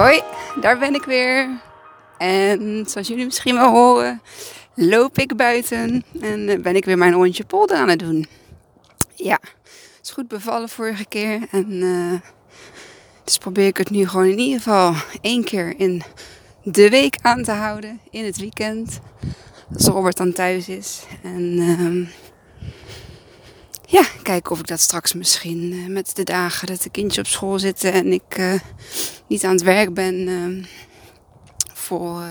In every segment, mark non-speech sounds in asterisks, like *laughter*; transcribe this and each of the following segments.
Hoi, daar ben ik weer. En zoals jullie misschien wel horen, loop ik buiten en eh, ben ik weer mijn rondje polder aan het doen. Ja, het is goed bevallen vorige keer. En uh, dus probeer ik het nu gewoon in ieder geval één keer in de week aan te houden. In het weekend. Als Robert dan thuis is. En uh, ja, kijken of ik dat straks misschien uh, met de dagen dat de kindjes op school zitten en ik uh, niet aan het werk ben uh, voor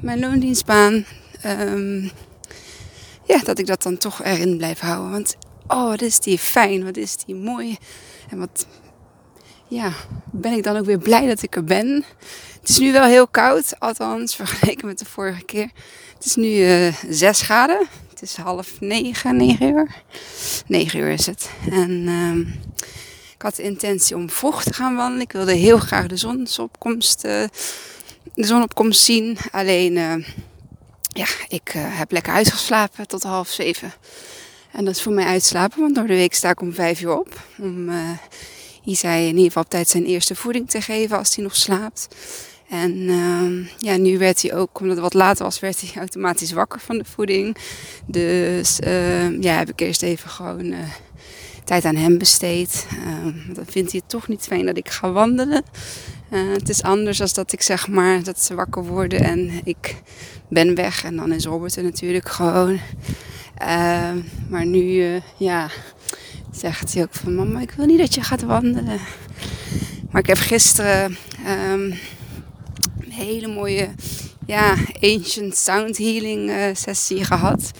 mijn loondienstbaan. Um, ja, dat ik dat dan toch erin blijf houden. Want oh, wat is die fijn, wat is die mooi. En wat ja, ben ik dan ook weer blij dat ik er ben. Het is nu wel heel koud, althans *laughs* vergeleken met de vorige keer. Het is nu uh, 6 graden. Het is half negen, negen uur. Negen uur is het. En uh, ik had de intentie om vroeg te gaan wandelen. Ik wilde heel graag de zonsopkomst, uh, de zonopkomst zien. Alleen, uh, ja, ik heb lekker uitgeslapen tot half zeven. En dat is voor mij uitslapen, want door de week sta ik om vijf uur op. Om Isai in ieder geval op tijd zijn eerste voeding te geven als hij nog slaapt. En uh, ja, nu werd hij ook, omdat het wat later was, werd hij automatisch wakker van de voeding. Dus uh, ja, heb ik eerst even gewoon uh, tijd aan hem besteed. dan vindt hij het toch niet fijn dat ik ga wandelen. het is anders als dat ik zeg maar dat ze wakker worden en ik ben weg. En dan is Robert er natuurlijk gewoon. maar nu, ja, zegt hij ook van mama, ik wil niet dat je gaat wandelen. Maar ik heb gisteren hele mooie ja, ancient sound healing uh, sessie gehad.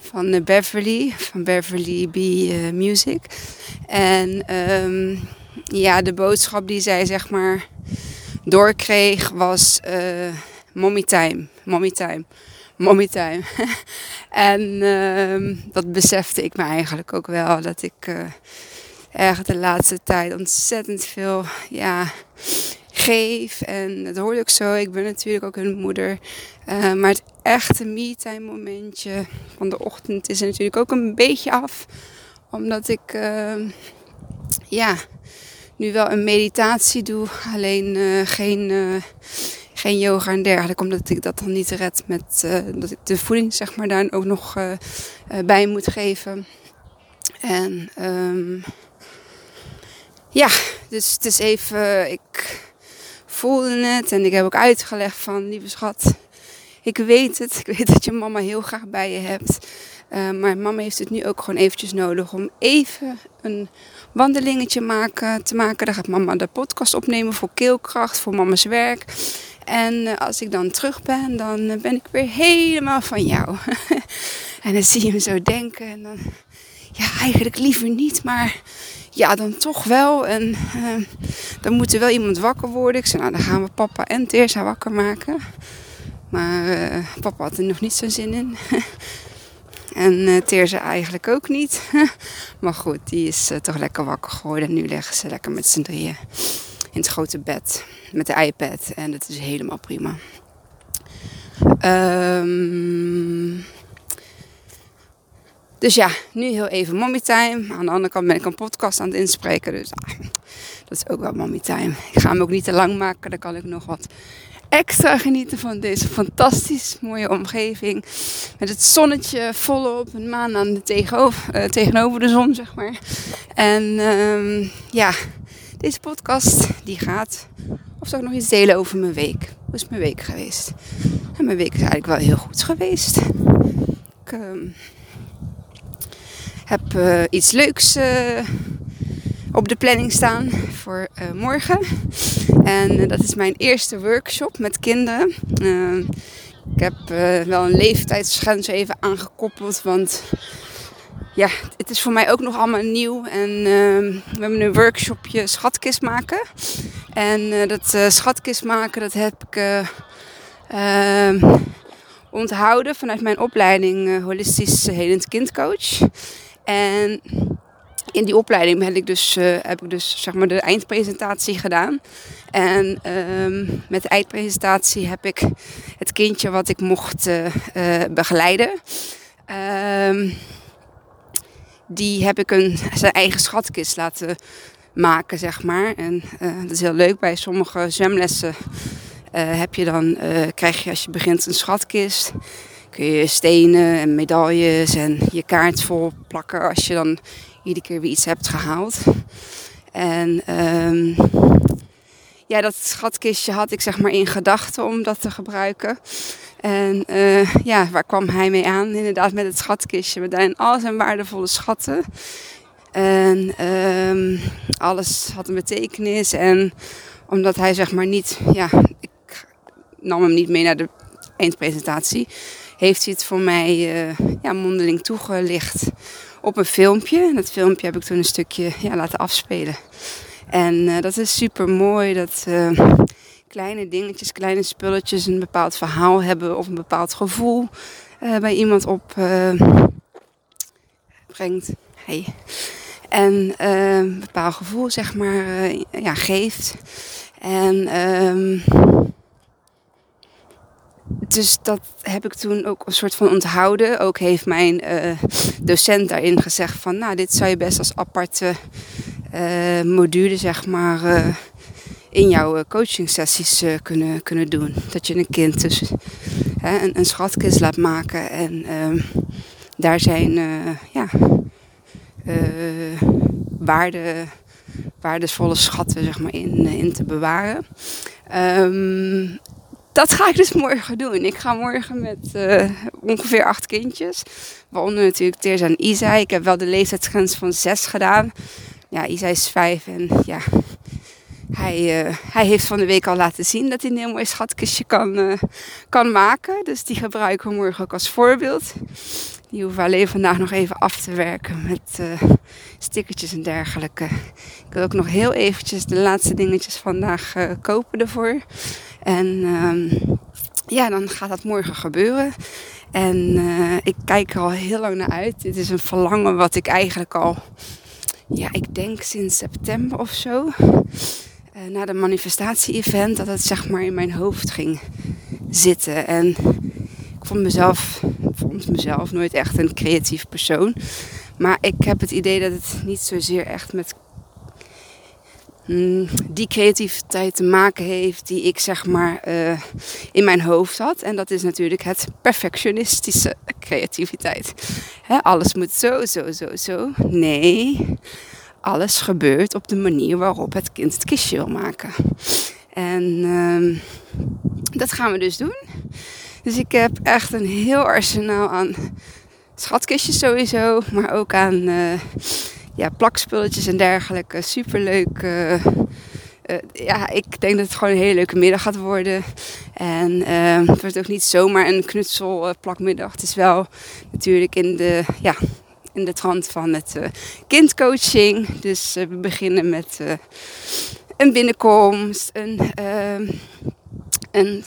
Van uh, Beverly, van Beverly B uh, Music. En um, ja, de boodschap die zij zeg maar doorkreeg was mommy time, mommy time mommy time. *laughs* en uh, dat besefte ik me eigenlijk ook wel. Dat ik uh, erg de laatste tijd ontzettend veel ja, geef. En dat hoorde ook zo. Ik ben natuurlijk ook hun moeder. Uh, maar het echte me-time momentje van de ochtend is er natuurlijk ook een beetje af. Omdat ik ehm, ja, nu wel een meditatie doe. Alleen eh, geen geen yoga en dergelijke, omdat ik dat dan niet red met dat ik de voeding zeg maar daar ook nog bij moet geven. En um, ja, dus het is even, ik voelde het en ik heb ook uitgelegd van, lieve schat, ik weet het, ik weet dat je mama heel graag bij je hebt. maar mama heeft het nu ook gewoon eventjes nodig om even een wandelingetje maken, te maken. Dan gaat mama de podcast opnemen voor keelkracht, voor mama's werk. En eh, als ik dan terug ben, dan eh, ben ik weer helemaal van jou. *laughs* en dan zie je hem zo denken. En dan, ja, eigenlijk liever niet, maar ja, dan toch wel. En uh, dan moet er wel iemand wakker worden. Ik zei, nou, dan gaan we papa en Teersa wakker maken. Maar uh, papa had er nog niet zo'n zin in. *laughs* en uh, eigenlijk ook niet. *laughs* maar goed, die is toch lekker wakker geworden. nu leggen ze lekker met z'n drieën in het grote bed met de iPad. En dat is helemaal prima. Um, dus ja, nu heel even mommy time. Aan de andere kant ben ik een podcast aan het inspreken. Dus ah, dat is ook wel mommy time. Ik ga hem ook niet te lang maken. Dan kan ik nog wat extra genieten van deze fantastisch mooie omgeving. Met het zonnetje volop. Een maan aan de tegenover, uh, tegenover de zon, zeg maar. En um, ja, deze podcast die gaat. Of zou ik nog iets delen over mijn week? Hoe is mijn week geweest? En mijn week is eigenlijk wel heel goed geweest. Ik uh, heb uh, iets leuks uh, op de planning staan voor uh, morgen. En dat is mijn eerste workshop met kinderen. Ehm, ik heb wel een leeftijdsgrens even aangekoppeld, want ja, het is voor mij ook nog allemaal nieuw. En uh, we hebben een workshopje schatkist maken. En dat schatkist maken, dat heb ik uh, onthouden vanuit mijn opleiding Holistisch Helend Kindcoach. En in die opleiding ben ik dus, heb ik dus zeg maar de eindpresentatie gedaan. En ehm, met de eindpresentatie heb ik het kindje wat ik mocht begeleiden. Ehm, die heb ik een, zijn eigen schatkist laten maken, zeg maar. En dat is heel leuk. Bij sommige zwemlessen heb je dan, krijg je als je begint een schatkist kun je stenen en medailles en je kaart vol plakken als je dan iedere keer weer iets hebt gehaald. En um, ja, dat schatkistje had ik zeg maar in gedachten om dat te gebruiken. En uh, ja, waar kwam hij mee aan? Inderdaad met het schatkistje met daarin al zijn waardevolle schatten. En um, alles had een betekenis. En omdat hij zeg maar niet, ja, ik nam hem niet mee naar de eindpresentatie heeft hij het voor mij uh, ja, mondeling toegelicht op een filmpje. En dat filmpje heb ik toen een stukje ja, laten afspelen. En uh, dat is super mooi dat uh, kleine dingetjes, kleine spulletjes een bepaald verhaal hebben of een bepaald gevoel bij iemand opbrengt. Hey. En een bepaald gevoel, zeg maar, ja, geeft. En ehm, dus dat heb ik toen ook een soort van onthouden. Ook heeft mijn uh, docent daarin gezegd van, nou, dit zou je best als aparte uh, module, zeg maar, uh, in jouw coaching sessies kunnen, kunnen doen. Dat je een kind dus een, een schatkist laat maken en ehm, daar zijn, ja, waarde, waardesvolle schatten, zeg maar, in, in te bewaren. Um, dat ga ik dus morgen doen. Ik ga morgen met uh, ongeveer acht kindjes. Waaronder natuurlijk Teers en Isa. Ik heb wel de leeftijdsgrens van zes gedaan. Ja, Isa is vijf en ja, hij, uh, hij heeft van de week al laten zien dat hij een heel mooi schatkistje kan, uh, kan maken. Dus die gebruiken we morgen ook als voorbeeld. Die hoeven alleen vandaag nog even af te werken met stickertjes en dergelijke. Ik wil ook nog heel eventjes de laatste dingetjes vandaag kopen ervoor. En um, ja, dan gaat dat morgen gebeuren. En uh, ik kijk er al heel lang naar uit. Dit is een verlangen wat ik eigenlijk al, ja, ik denk sinds september of zo. Uh, na de manifestatie-event, dat het zeg maar in mijn hoofd ging zitten. En ik vond mezelf, vond mezelf nooit echt een creatief persoon. Maar ik heb het idee dat het niet zozeer echt met die creativiteit te maken heeft die ik zeg maar uh, in mijn hoofd had. En dat is natuurlijk het perfectionistische *laughs* creativiteit. alles moet zo, zo, zo, zo. Nee, alles gebeurt op de manier waarop het kind het kistje wil maken. En uh, dat gaan we dus doen. Dus ik heb echt een heel arsenaal aan schatkistjes sowieso, maar ook aan... Uh, ja, plakspulletjes en dergelijke. Superleuk. Uh, ja, ik denk dat het gewoon een hele leuke middag gaat worden. En uh, het wordt ook niet zomaar een knutselplakmiddag. Het is wel natuurlijk in de, ja, in de trant van het kindcoaching. Dus we beginnen met een binnenkomst, een, een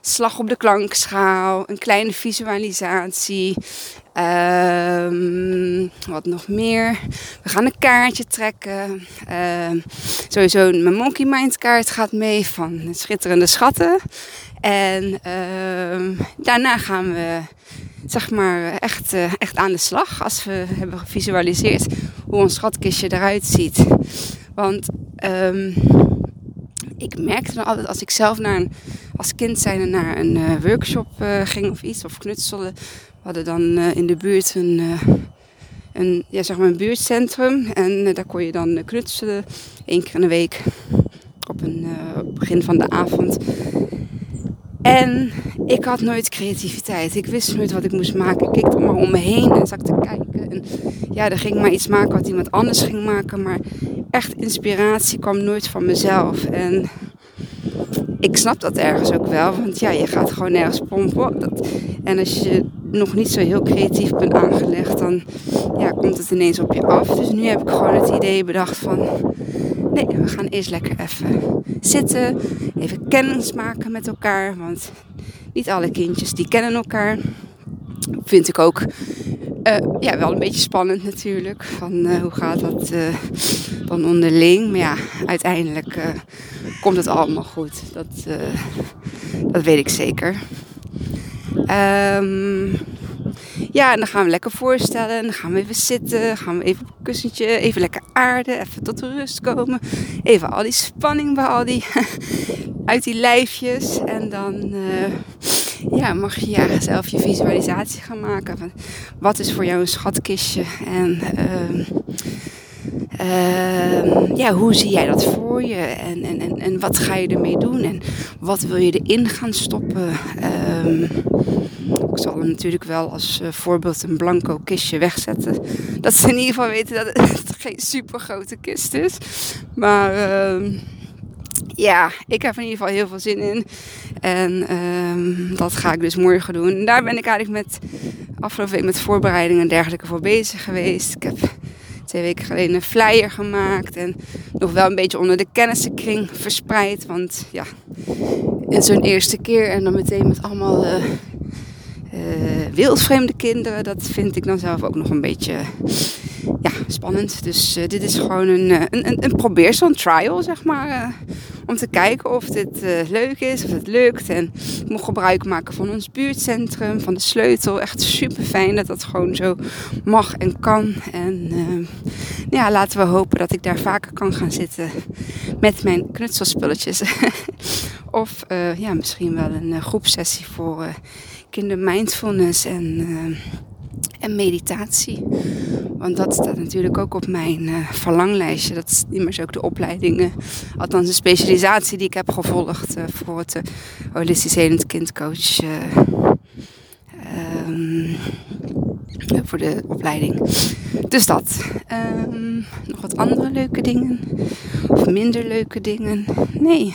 slag op de klankschaal, een kleine visualisatie. Um, wat nog meer? We gaan een kaartje trekken. Um, sowieso mijn Monkey Mind kaart gaat mee van schitterende schatten. En um, daarna gaan we zeg maar echt, uh, echt aan de slag. Als we hebben gevisualiseerd hoe ons schatkistje eruit ziet. Want ik merkte dan altijd als ik zelf naar als kind zijnde naar een uh, workshop uh, ging of iets, of knutselen. Hadden dan uh, in de buurt een, een, ja, zeg maar een buurtcentrum. En daar kon je dan knutselen, één keer in de week, op een begin van de avond. En ik had nooit creativiteit. Ik wist nooit wat ik moest maken. Ik keek er maar om me heen en zat te kijken. En ja, er ging maar iets maken wat iemand anders ging maken. Maar echt inspiratie kwam nooit van mezelf. En ik snap dat ergens ook wel. Want ja, je gaat gewoon nergens pompen. En als je nog niet zo heel creatief bent aangelegd, dan ja, komt het ineens op je af. Dus nu heb ik gewoon het idee bedacht van... Nee, we gaan eerst lekker even zitten. Even kennis maken met elkaar. Want niet alle kindjes die kennen elkaar. Vind ik ook uh, ja, wel een beetje spannend natuurlijk. Van uh, hoe gaat dat uh, dan onderling. Maar ja, uiteindelijk komt het allemaal goed. Dat, dat weet ik zeker. Um, ja, en dan gaan we lekker voorstellen. Dan gaan we even zitten. Gaan we even op een kussentje. Even lekker aarden. Even tot rust komen. Even al die spanning bij al die, *laughs* uit die lijfjes. En dan ja, mag je ja, zelf je visualisatie gaan maken. Van, wat is voor jou een schatkistje? En... Uh, uh, ja, hoe zie jij dat voor je? En, en, en, en wat ga je ermee doen? En wat wil je erin gaan stoppen? Uh, ik zal hem natuurlijk wel als uh, voorbeeld een blanco kistje wegzetten. Dat ze in ieder geval weten dat het *laughs* geen super grote kist is. Maar ehm, ja, ik heb in ieder geval heel veel zin in. En ehm, dat ga ik dus morgen doen. En daar ben ik eigenlijk met afgelopen week met voorbereidingen en dergelijke voor bezig geweest. Ik heb twee weken geleden een flyer gemaakt. En nog wel een beetje onder de kennissenkring verspreid. Want ja, in zo'n eerste keer en dan meteen met allemaal uh, wildvreemde kinderen. Dat vind ik dan zelf ook nog een beetje ja, spannend. Dus uh, dit is gewoon een, een, een, een trial, zeg maar. om te kijken of dit leuk is, of het lukt. En ik mocht gebruik maken van ons buurtcentrum, van de sleutel. Echt super fijn dat dat gewoon zo mag en kan. En ja, laten we hopen dat ik daar vaker kan gaan zitten met mijn knutselspulletjes. *laughs* of ja, misschien wel een groepsessie voor kindermindfulness en, en meditatie. Want dat staat natuurlijk ook op mijn uh, verlanglijstje. Dat is immers ook de opleidingen, althans de specialisatie die ik heb gevolgd uh, voor het holistisch helend kindcoach. Um, voor de opleiding. Dus dat. Um, nog wat andere leuke dingen? Of minder leuke dingen? Nee.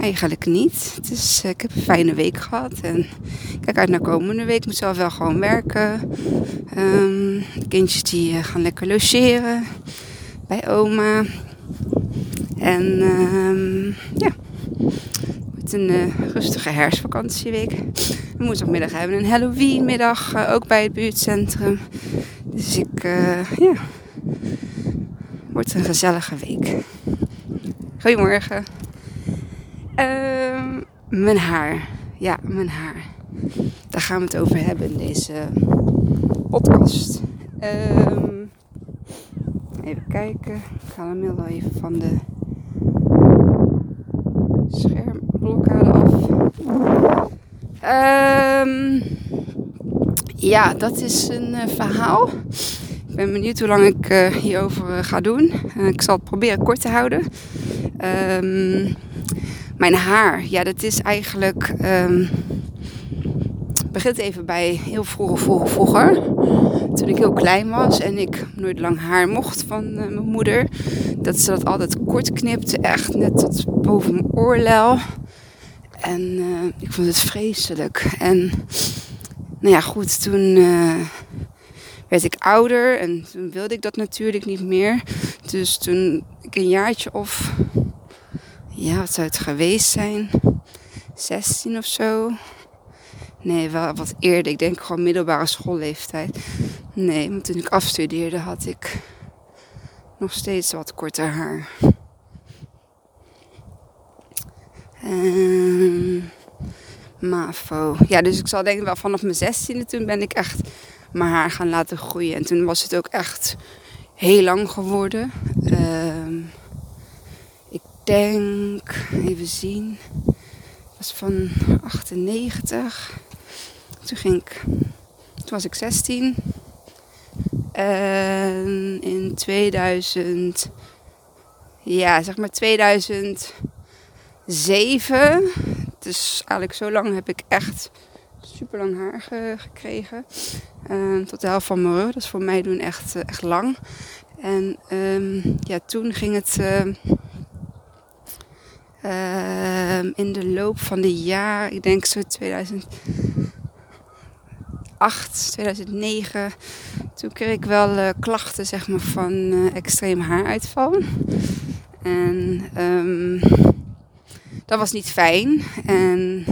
Eigenlijk niet. Het is, ik heb een fijne week gehad. En kijk uit naar komende week. Ik moet zelf wel gewoon werken. Um, de kindjes die gaan lekker logeren. Bij oma. En um, ja. Het een uh, rustige herfstvakantieweek. Woensdagmiddag hebben we een Halloweenmiddag. Uh, ook bij het buurtcentrum. Dus ik, uh, ja. Wordt een gezellige week. Goedemorgen. Uh, mijn haar. Ja, mijn haar. Daar gaan we het over hebben in deze podcast. Um, even kijken. Ik ga hem heel even van de schermblokkade af. Um, ja, dat is een uh, verhaal. Ik ben benieuwd hoe lang ik uh, hierover uh, ga doen. ik zal het proberen kort te houden. Um, mijn haar, ja, dat is eigenlijk. Um, begint even bij heel vroeger, vroeger, vroeger. Toen ik heel klein was en ik nooit lang haar mocht van uh, mijn moeder. Dat ze dat altijd kort knipte, echt net tot boven mijn oorlel. En uh, ik vond het vreselijk. En nou ja, goed, toen uh, werd ik ouder en wilde ik dat natuurlijk niet meer. Dus toen ik een jaartje of ja, wat zou het geweest zijn? 16 of zo. Nee, wel wat eerder. Ik denk gewoon middelbare schoolleeftijd. Nee, want toen ik afstudeerde had ik nog steeds wat korter haar. Um, MAVO. Ja, dus ik zal denken wel vanaf mijn 16e toen ben ik echt mijn haar gaan laten groeien. En toen was het ook echt heel lang geworden. Um, denk, even zien, was van 98. Toen ging toen was ik 16. En in 2000, ja, zeg maar 2007. Dus eigenlijk zo lang heb ik echt super lang haar gekregen. Uh, tot de helft van mijn rug. Dat is voor mij doen echt, uh, echt lang. En um, ja, toen ging het. Uh, Uh, in de loop van de jaar, ik denk zo 2008, 2009, toen kreeg ik wel uh, klachten zeg maar, van uh, extreem haaruitval. En um, dat was niet fijn. En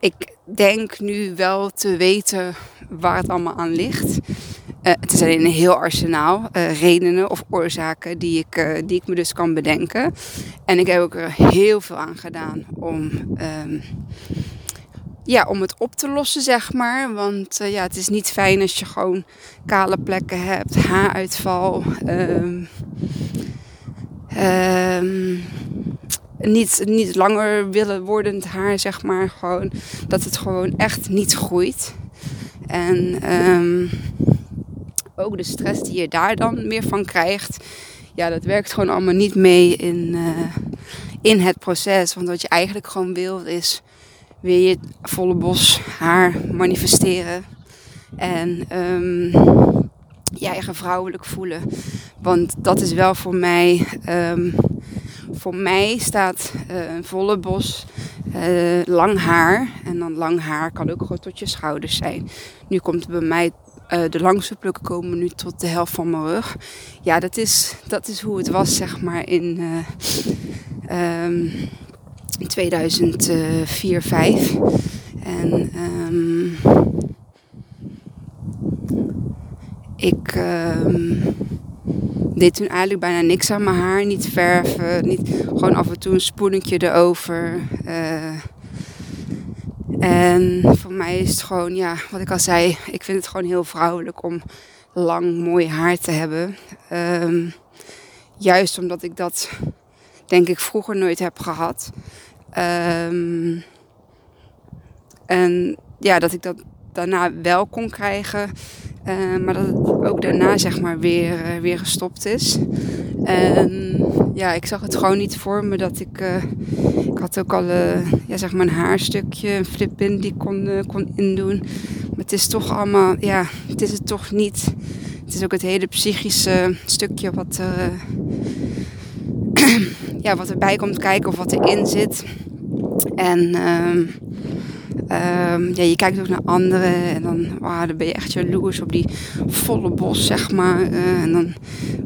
ik denk nu wel te weten waar het allemaal aan ligt. Uh, het is alleen een heel arsenaal uh, redenen of oorzaken die ik, uh, die ik me dus kan bedenken. En ik heb ook er heel veel aan gedaan om, um, ja, om het op te lossen, zeg maar. Want ja, het is niet fijn als je gewoon kale plekken hebt, haaruitval. Um, niet, niet langer willen wordend haar, zeg maar. Gewoon dat het gewoon echt niet groeit. En um, ook de stress die je daar dan meer van krijgt. Ja, dat werkt gewoon allemaal niet mee in, uh, in het proces. Want wat je eigenlijk gewoon wil is weer je volle bos haar manifesteren. En um, je eigen vrouwelijk voelen. Want dat is wel voor mij um, voor mij staat uh, een volle bos uh, lang haar. En dan lang haar kan ook gewoon tot je schouders zijn. Nu komt bij mij uh, de langste plukken komen nu tot de helft van mijn rug. Ja, dat is, dat is hoe het was, zeg maar, in um, 2004, 5. En um, ik. Um, deed toen eigenlijk bijna niks aan mijn haar. Niet verven, niet, gewoon af en toe een spoenetje erover. Uh, en voor mij is het gewoon, ja, wat ik al zei, ik vind het gewoon heel vrouwelijk om lang mooi haar te hebben. Um, juist omdat ik dat, denk ik, vroeger nooit heb gehad. Um, en ja, dat ik dat daarna wel kon krijgen. Uh, maar dat het ook daarna zeg maar weer, uh, weer gestopt is. En ja, ik zag het gewoon niet voor me dat ik... Uh, ik had ook al ja, zeg maar een haarstukje, een flip-in die ik kon, kon indoen. Maar het is toch allemaal... Ja, het is het toch niet. Het is ook het hele psychische stukje wat *clears throat* ja, wat erbij komt kijken of wat erin zit. En... Ehm, ja, je kijkt ook naar anderen en dan, wow, dan ben je echt jaloers op die volle bos, zeg maar. Uh, en dan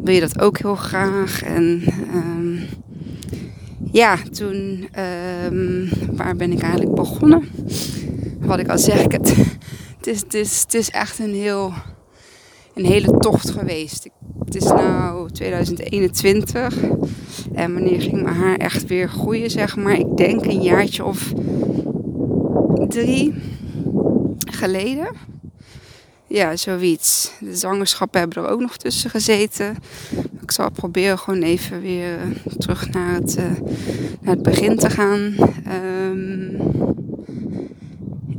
wil je dat ook heel graag. En um, ja, toen, um, waar ben ik eigenlijk begonnen? Wat ik al zeg, het, *laughs* het, is, het, is, het is echt een, heel, een hele tocht geweest. Het is nu 2021 en wanneer ging mijn haar echt weer groeien, zeg maar. Ik denk een jaartje of drie geleden. Ja, zoiets. De zwangerschappen hebben er ook nog tussen gezeten. Ik zal proberen gewoon even weer eh, terug naar het, uh, naar het begin te gaan. Um,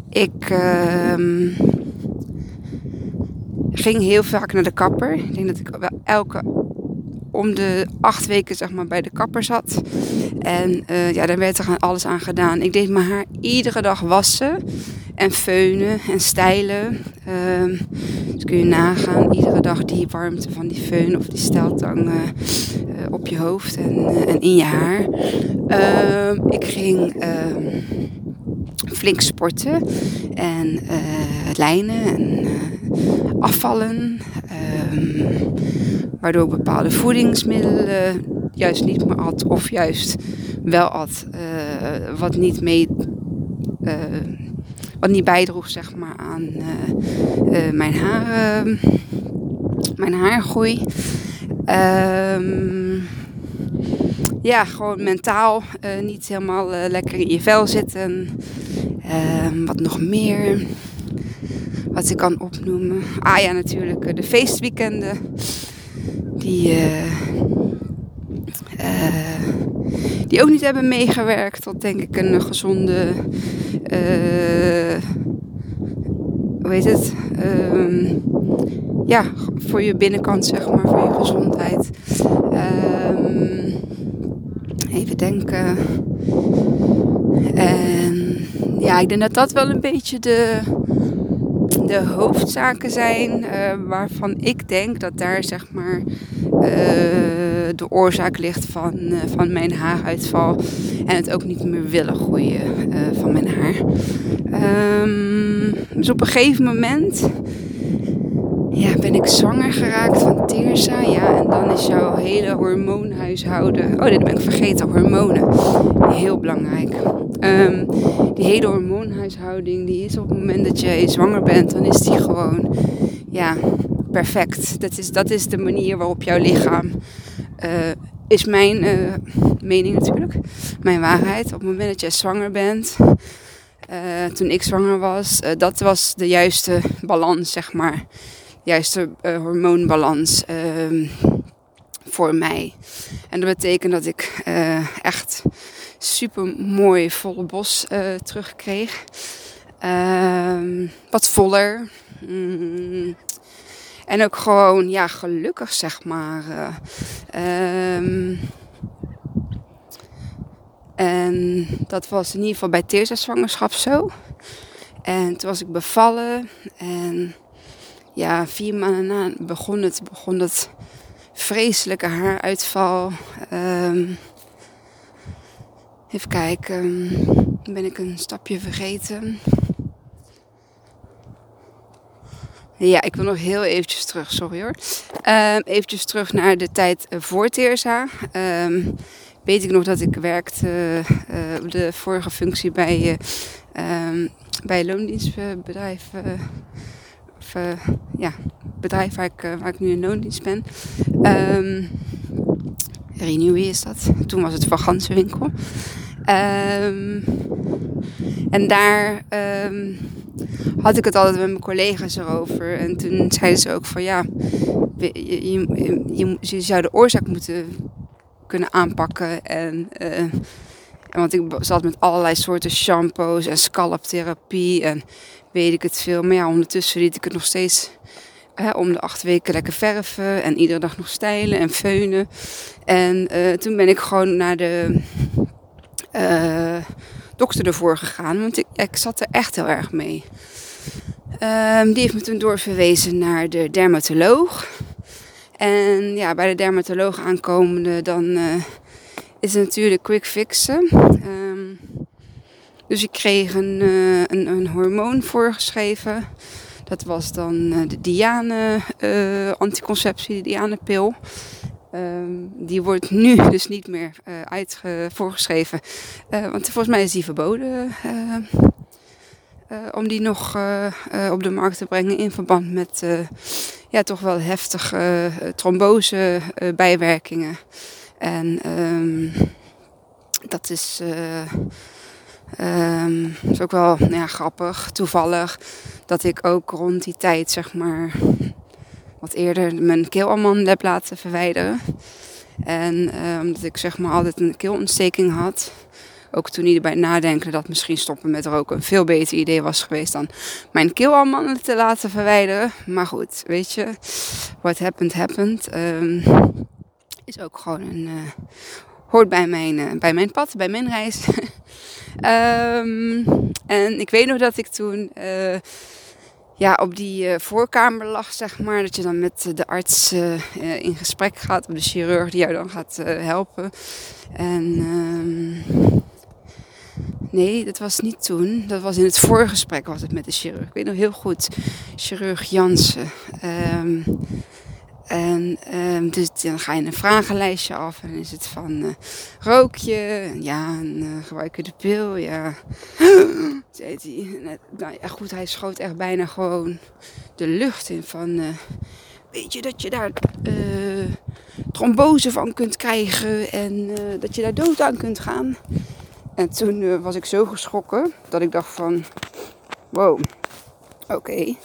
ik um, ging heel vaak naar de kapper. Ik denk dat ik wel elke om de acht weken zeg maar, bij de kapper zat. En uh, ja, daar werd er alles aan gedaan. Ik deed mijn haar iedere dag wassen en feunen en stijlen. Uh, dus kun je nagaan, iedere dag die warmte van die feun of die steltang uh, op je hoofd en, en in je haar. Ehm, ik ging ehm, flink sporten en lijnen en afvallen. Waardoor bepaalde voedingsmiddelen juist niet meer at of juist wel at. Uh, wat niet mee. Uh, wat niet bijdroeg zeg maar aan uh, mijn haar. mijn haargroei. Um, ja, gewoon mentaal niet helemaal lekker in je vel zitten. Um, wat nog meer? Wat ik kan opnoemen. Ah ja, natuurlijk de feestweekenden. Die, uh, die ook niet hebben meegewerkt tot denk ik een gezonde, uh, hoe heet het, uh, ja, voor je binnenkant zeg maar, voor je gezondheid. Um, even denken. En ja, ik denk dat dat wel een beetje de, de hoofdzaken zijn waarvan ik denk dat daar zeg maar de oorzaak ligt van, uh, van mijn haaruitval en het ook niet meer willen groeien van mijn haar. Um, dus op een gegeven moment ja, ben ik zwanger geraakt van Teersa. Ja, en dan is jouw hele hormoonhuishouden. Oh, dit ben ik vergeten, hormonen. Heel belangrijk. Um, die hele hormoonhuishouding, die is op het moment dat je zwanger bent, dan is die gewoon, ja, perfect. Dat is, dat is de manier waarop jouw lichaam, uh, is mijn uh, mening natuurlijk, mijn waarheid. Op het moment dat je zwanger bent, eh, toen ik zwanger was, dat was de juiste balans, zeg maar. De juiste hormoonbalans uh, voor mij. En dat betekent dat ik echt super mooi volle bos terugkreeg. Ehm, wat voller. Mm. En ook gewoon, ja, gelukkig zeg maar. Um, en dat was in ieder geval bij Teersa zwangerschap zo. En toen was ik bevallen. En ja, vier maanden na begon het, begon vreselijke haaruitval. Um, even kijken, ben ik een stapje vergeten. Ja, ik wil nog heel eventjes terug, sorry hoor. Um, eventjes terug naar de tijd voor Teersa. Um, weet ik nog dat ik werkte uh, op de vorige functie bij, uh, um, bij loondienstbedrijf. Uh, of, ja, bedrijf waar ik, waar ik nu in loondienst ben. Um, Renewy is dat. Toen was het Van. Um, en daar um, had ik het altijd met mijn collega's erover. En toen zeiden ze ook van ja, je, je, je, zou de oorzaak moeten kunnen aanpakken. En, uh, want ik zat met allerlei soorten shampoos en scalptherapie en weet ik het veel. Maar ja, ondertussen liet ik het nog steeds om de acht weken lekker verven en iedere dag nog stijlen en feunen. En uh, toen ben ik gewoon naar de uh, dokter ervoor gegaan, want ik, ik zat er echt heel erg mee. Um, die heeft me toen doorverwezen naar de dermatoloog. En ja, bij de dermatoloog aankomende, dan uh, is het natuurlijk quick fixen. Um, dus ik kreeg een, uh, een, een, hormoon voorgeschreven. Dat was dan de Diane anticonceptie, de Diane pil. Um, die wordt nu *laughs* dus niet meer uh, voorgeschreven. Uh, want volgens mij is die verboden uh, om die nog op de markt te brengen in verband met ja, toch wel heftige trombose bijwerkingen. En um, dat is, um, is ook wel nou ja, grappig, toevallig, dat ik ook rond die tijd zeg maar wat eerder mijn keelalman heb laten verwijderen. En uh, omdat ik zeg maar altijd een keelontsteking had. Ook toen niet erbij nadenken dat misschien stoppen met roken een veel beter idee was geweest dan mijn keelalman te laten verwijderen. Maar goed, weet je, what happened, happened. Um, is ook gewoon een. Uh, hoort bij mijn, uh, bij mijn pad, bij mijn reis. um, *laughs* en ik weet nog dat ik toen. Ja, op die uh, voorkamer lag, zeg maar. Dat je dan met de arts uh, in gesprek gaat, of de chirurg die jou dan gaat helpen. En ehm, nee, dat was niet toen. Dat was in het voorgesprek was het met de chirurg. Ik weet nog heel goed, chirurg Jansen. Um, en um, dus dan ga je een vragenlijstje af en is het van uh, rook je? Ja, en uh, gebruik je de pil? Ja. *gasps* zei hij. Nou ja, goed, hij schoot echt bijna gewoon de lucht in van... Uh, weet je dat je daar trombose van kunt krijgen en dat je daar dood aan kunt gaan? En toen was ik zo geschrokken dat ik dacht van... Wow, oké.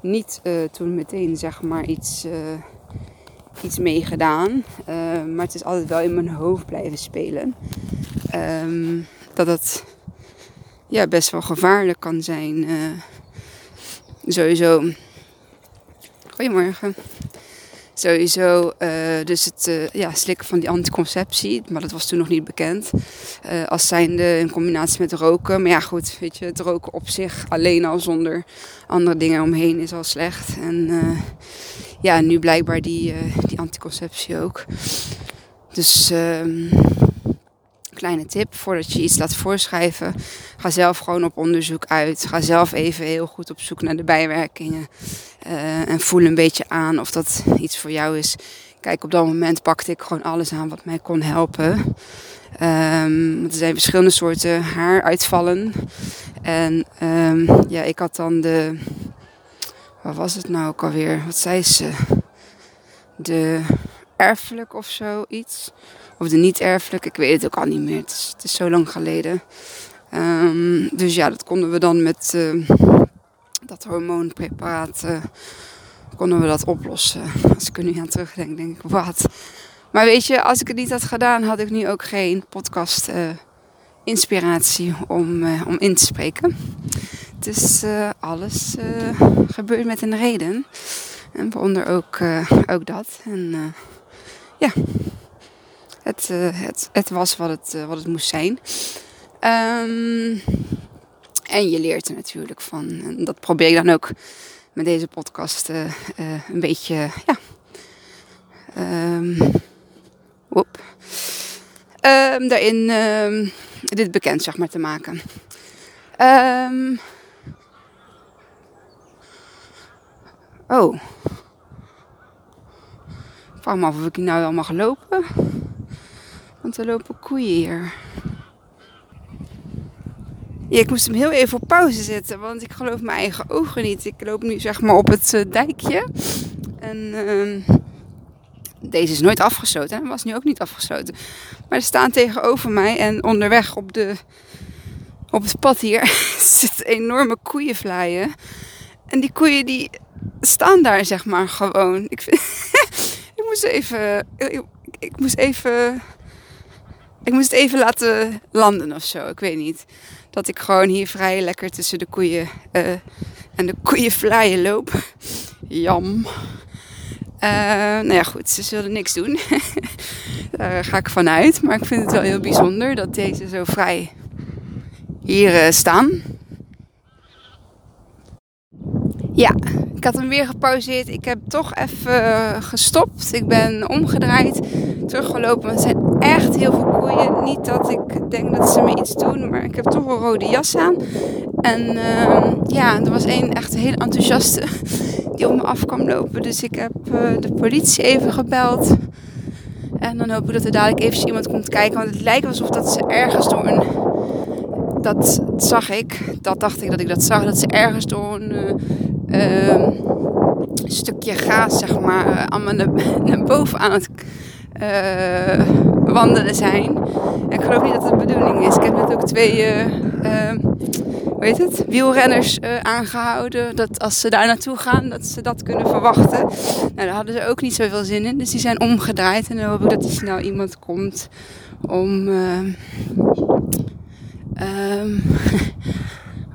Niet toen meteen zeg maar iets iets mee gedaan. Uh, maar het is altijd wel in mijn hoofd blijven spelen. Um, dat het ja, best wel gevaarlijk kan zijn. Uh, sowieso. Goedemorgen. Sowieso, uh, dus het ja, slikken van die anticonceptie, maar dat was toen nog niet bekend. Als zijnde in combinatie met roken. Maar ja, goed, weet je, het roken op zich alleen al zonder andere dingen omheen is al slecht. En ja, nu blijkbaar die, uh, die anticonceptie ook. Dus um, kleine tip, voordat je iets laat voorschrijven, ga zelf gewoon op onderzoek uit. Ga zelf even heel goed op zoek naar de bijwerkingen. Uh, en voel een beetje aan of dat iets voor jou is. Kijk, op dat moment pakte ik gewoon alles aan wat mij kon helpen. Um, er zijn verschillende soorten haaruitvallen. En um, ja, ik had dan de wat was het nou ook alweer? Wat zei ze? De erfelijk of zoiets. Of de niet erfelijk, ik weet het ook al niet meer. Het is, zo lang geleden. Ehm, dus ja, dat konden we dan met dat hormoonpreparaat konden we dat oplossen. Als ik er nu aan terugdenk, denk ik, wat? Maar weet je, als ik het niet had gedaan, had ik nu ook geen podcast uh, inspiratie om, uh, om in te spreken. Dus uh, alles gebeurt met een reden. En waaronder ook, ook dat. En ja, het, het, het was wat het, wat het moest zijn. Um, en je leert er natuurlijk van. En dat probeer ik dan ook met deze podcast uh, uh, een beetje, ja. Um, daarin dit bekend zeg maar te maken. Um, oh. Ik vraag me af of ik hier nou wel mag lopen. Want er lopen koeien hier. Ik moest hem heel even op pauze zetten, want ik geloof mijn eigen ogen niet. Ik loop nu zeg maar op het uh, dijkje. En uh, deze is nooit afgesloten. Hij was nu ook niet afgesloten. Maar er staan tegenover mij en onderweg op, de, op het pad hier *laughs* zitten enorme koeienvlaaien. En die koeien die staan daar zeg maar gewoon. Ik, vind, *laughs* ik moest even... Ik, ik moest even... Ik moest het even laten landen of zo. Ik weet niet dat ik gewoon hier vrij lekker tussen de koeien uh, en de koeienvlaaien loop. *laughs* Jam. Uh, nou ja, goed, ze zullen niks doen. *laughs* Daar ga ik vanuit. Maar ik vind het wel heel bijzonder dat deze zo vrij hier uh, staan. Ja, ik had hem weer gepauzeerd. Ik heb toch even gestopt. Ik ben omgedraaid, teruggelopen. Het zijn echt heel veel koeien. Niet dat ik denk dat ze me iets doen, maar ik heb toch een rode jas aan. En uh, ja, er was één echt heel enthousiaste *laughs* die op me af kwam lopen. Dus ik heb uh, de politie even gebeld. En dan hoop ik dat er dadelijk even iemand komt kijken. Want het lijkt alsof dat ze ergens door een... Dat zag ik. Dat dacht ik dat ik dat zag. Dat ze ergens door een... Uh, stukje gaas, zeg maar, allemaal naar, *laughs* naar boven aan het uh, wandelen zijn. Ik geloof niet dat het de bedoeling is. Ik heb net ook twee, uh, uh, hoe heet het, wielrenners aangehouden. Dat als ze daar naartoe gaan, dat ze dat kunnen verwachten. Nou, daar hadden ze ook niet zoveel zin in. Dus die zijn omgedraaid. En dan hoop ik dat er snel iemand komt om... *laughs*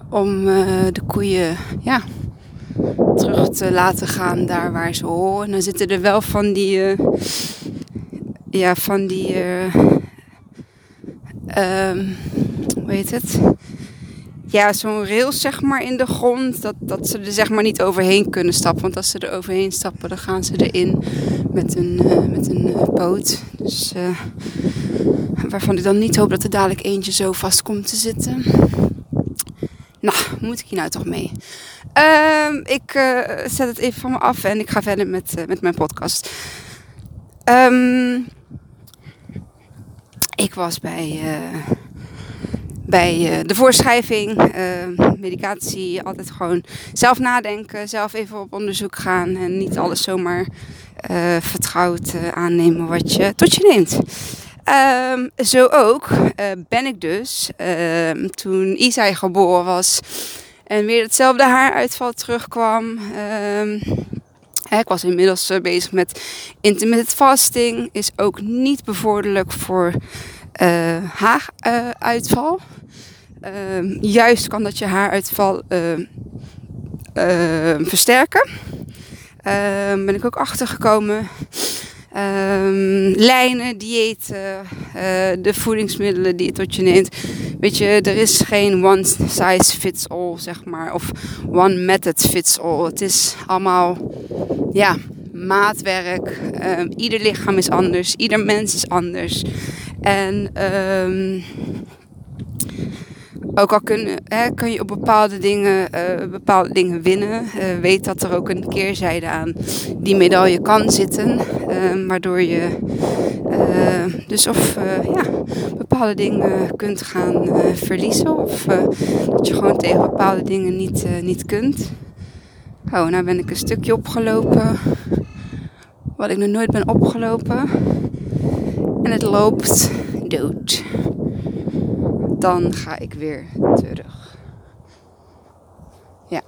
om de koeien, ja, terug te laten gaan daar waar ze horen. En dan zitten er wel van die, uh, ja, van die, uh, hoe heet het? Ja, zo'n rails zeg maar in de grond, dat, dat ze er zeg maar niet overheen kunnen stappen. Want als ze er overheen stappen, dan gaan ze erin met een, uh, met een poot. Dus waarvan ik dan niet hoop dat er dadelijk eentje zo vast komt te zitten. Nou, moet ik hier nou toch mee? Uh, ik uh, zet het even van me af en ik ga verder met, uh, met mijn podcast. Um, ik was bij, uh, bij de voorschrijving, ehm, medicatie, altijd gewoon zelf nadenken, zelf even op onderzoek gaan en niet alles zomaar vertrouwd aannemen wat je tot je neemt. Zo ook ben ik dus, toen Isai geboren was en weer hetzelfde haaruitval terugkwam. Um, ik was inmiddels uh, bezig met intermittent fasting. Is ook niet bevorderlijk voor haaruitval. juist kan dat je haaruitval versterken. ben ik ook achtergekomen. Um, lijnen, diëten, uh, de voedingsmiddelen die je tot je neemt. Weet je, er is geen one size fits all, zeg maar. Of one method fits all. Het is allemaal, ja, maatwerk. Um, ieder lichaam is anders. Ieder mens is anders. En um, ook al kun, hè, je op bepaalde dingen, uh, bepaalde dingen winnen, uh, weet dat er ook een keerzijde aan die medaille kan zitten. Uh, waardoor je dus of ja, bepaalde dingen kunt gaan verliezen. Of dat je gewoon tegen bepaalde dingen niet, niet kunt. Oh, nou ben ik een stukje opgelopen. Wat ik nog nooit ben opgelopen. En het loopt dood. Dan ga ik weer terug. Ja.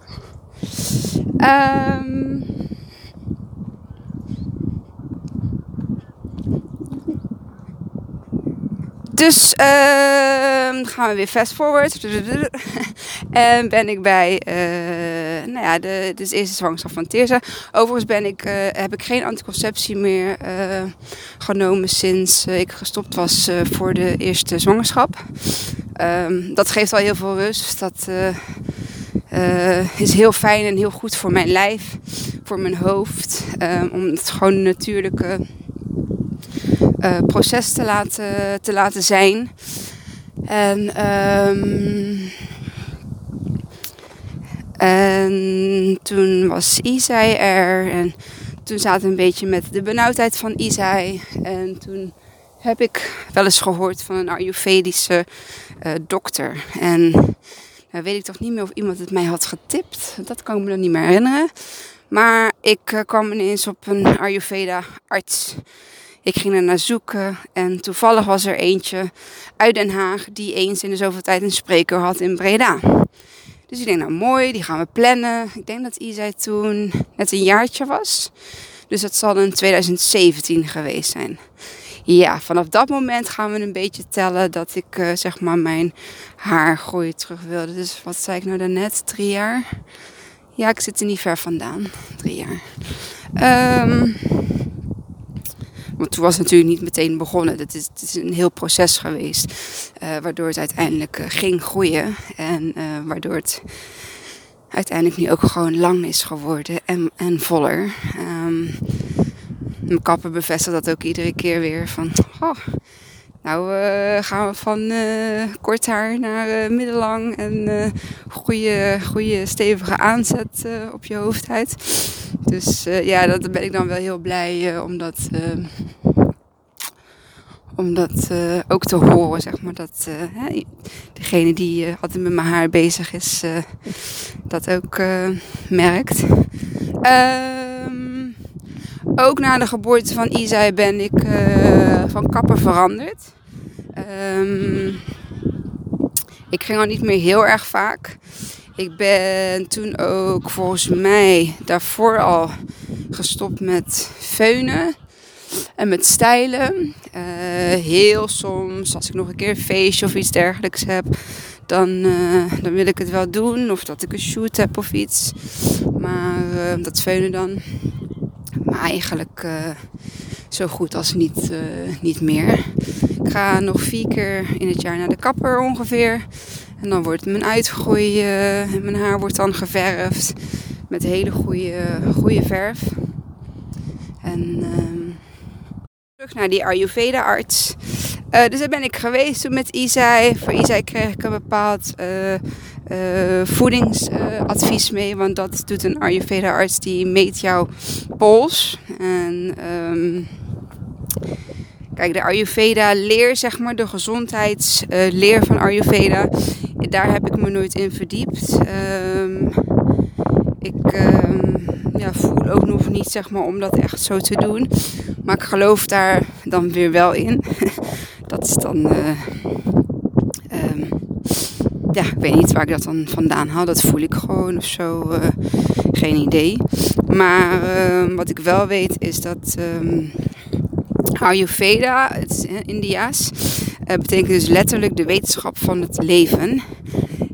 Um, Dus uh, gaan we weer fast forward. *laughs* en ben ik bij uh, nou ja, de, eerste zwangerschap van Teersa. Overigens ben ik, uh, heb ik geen anticonceptie meer eh, genomen sinds ik gestopt was voor de eerste zwangerschap. Um, dat geeft al heel veel rust. Dat is heel fijn en heel goed voor mijn lijf, voor mijn hoofd. Um, om het gewoon natuurlijke proces te laten, te laten zijn. En, um, en toen was Isai er en toen zaten we een beetje met de benauwdheid van Isai. En toen heb ik wel eens gehoord van een Ayurvedische uh, dokter. En nou weet ik toch niet meer of iemand het mij had getipt. Dat kan ik me dan niet meer herinneren. Maar ik uh, kwam ineens op een Ayurveda-arts ik ging er naar zoeken en toevallig was er eentje uit Den Haag die eens in de zoveel tijd een spreker had in Breda. Dus ik denk, nou mooi, die gaan we plannen. Ik denk dat Isai toen net een jaartje was. Dus dat zal in 2017 geweest zijn. Ja, vanaf dat moment gaan we een beetje tellen dat ik uh, zeg maar mijn haargroei terug wilde. Dus wat zei ik nou daarnet? Drie jaar? Ja, ik zit er niet ver vandaan. Drie jaar. Um, want toen was het natuurlijk niet meteen begonnen. Het is, het is een heel proces geweest. Uh, waardoor het uiteindelijk uh, ging groeien. En uh, waardoor het uiteindelijk nu ook gewoon lang is geworden en, en voller. Um, mijn kapper bevestigt dat ook iedere keer weer. Van, oh, nou uh, gaan we van uh, kort haar naar uh, middellang en goede, goede stevige aanzet op je hoofdhuid. Dus ja, dat ben ik dan wel heel blij om dat, om dat ook te horen, zeg maar. Dat hè, degene die altijd met mijn haar bezig is, dat ook merkt. Ehm, ook na de geboorte van Isai ben ik van kapper veranderd. Um, ik ging al niet meer heel erg vaak. Ik ben toen ook volgens mij daarvoor al gestopt met feunen en met stijlen. Uh, heel soms, als ik nog een keer een feestje of iets dergelijks heb, dan, uh, dan wil ik het wel doen. Of dat ik een shoot heb of iets. Maar dat feunen dan. Maar eigenlijk zo goed als niet, niet meer. Ik ga nog vier keer in het jaar naar de kapper ongeveer. En dan wordt mijn uitgroei, uh, mijn haar wordt dan geverfd met hele goede, goede verf. En uh, terug naar die Ayurveda arts. Uh, dus daar ben ik geweest toen met Isai. Voor Isai kreeg ik een bepaald voedingsadvies mee. Want dat doet een Ayurveda arts die meet jouw pols. En... Um, Kijk, de Ayurveda leer, zeg maar, de gezondheidsleer van Ayurveda, daar heb ik me nooit in verdiept. Um, ik um, ja, voel ook nog niet, zeg maar, om dat echt zo te doen. Maar ik geloof daar dan weer wel in. *laughs* dat is dan, um, ja, ik weet niet waar ik dat dan vandaan haal. Dat voel ik gewoon of zo. Uh, geen idee. Maar wat ik wel weet is dat Ayurveda, het is India's, uh, betekent dus letterlijk de wetenschap van het leven.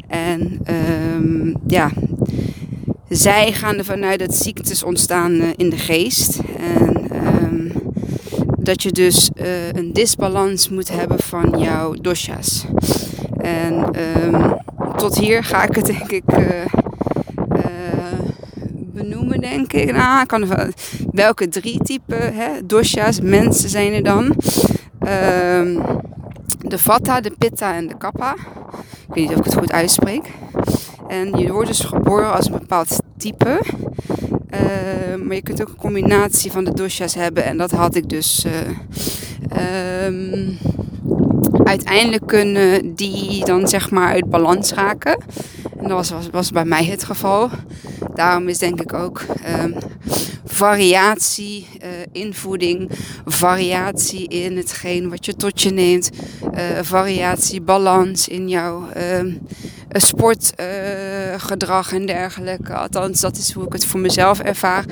En um, ja, zij gaan ervan uit dat ziektes ontstaan uh, in de geest. En dat je dus een disbalans moet hebben van jouw doshas. En um, tot hier ga ik het denk ik benoemen, denk ik. Nou, kan welke drie typen dosha's, mensen zijn er dan? Um, de vata, de pitta en de kappa. Ik weet niet of ik het goed uitspreek. En je wordt dus geboren als een bepaald type. Uh, maar je kunt ook een combinatie van de dosha's hebben. En dat had ik dus. Uh, um, uiteindelijk kunnen die dan zeg maar uit balans raken. En dat was, was, bij mij het geval. Daarom is denk ik ook um, variatie uh, in voeding, variatie in hetgeen wat je tot je neemt, uh, variatie, balans in jouw uh, sportgedrag en dergelijke. Althans, dat is hoe ik het voor mezelf ervaar.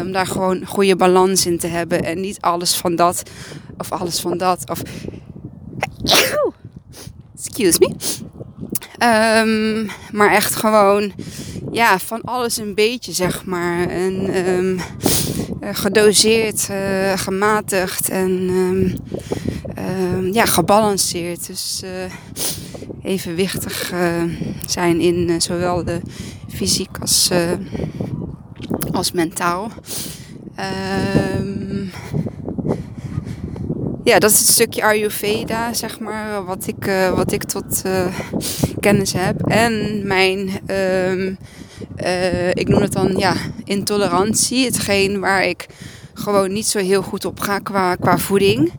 om daar gewoon goede balans in te hebben en niet alles van dat of alles van dat of. Excuse me. Um, maar echt gewoon, ja, van alles een beetje, zeg maar. En um, gedoseerd, uh, gematigd en um, ja, gebalanceerd. Dus uh, evenwichtig zijn in zowel de fysiek als, als mentaal. Um, ja, dat is het stukje Ayurveda, zeg maar, wat ik, uh, wat ik tot uh, kennis heb. En mijn, um, uh, ik noem het dan, ja, intolerantie. Hetgeen waar ik gewoon niet zo heel goed op ga qua, qua voeding.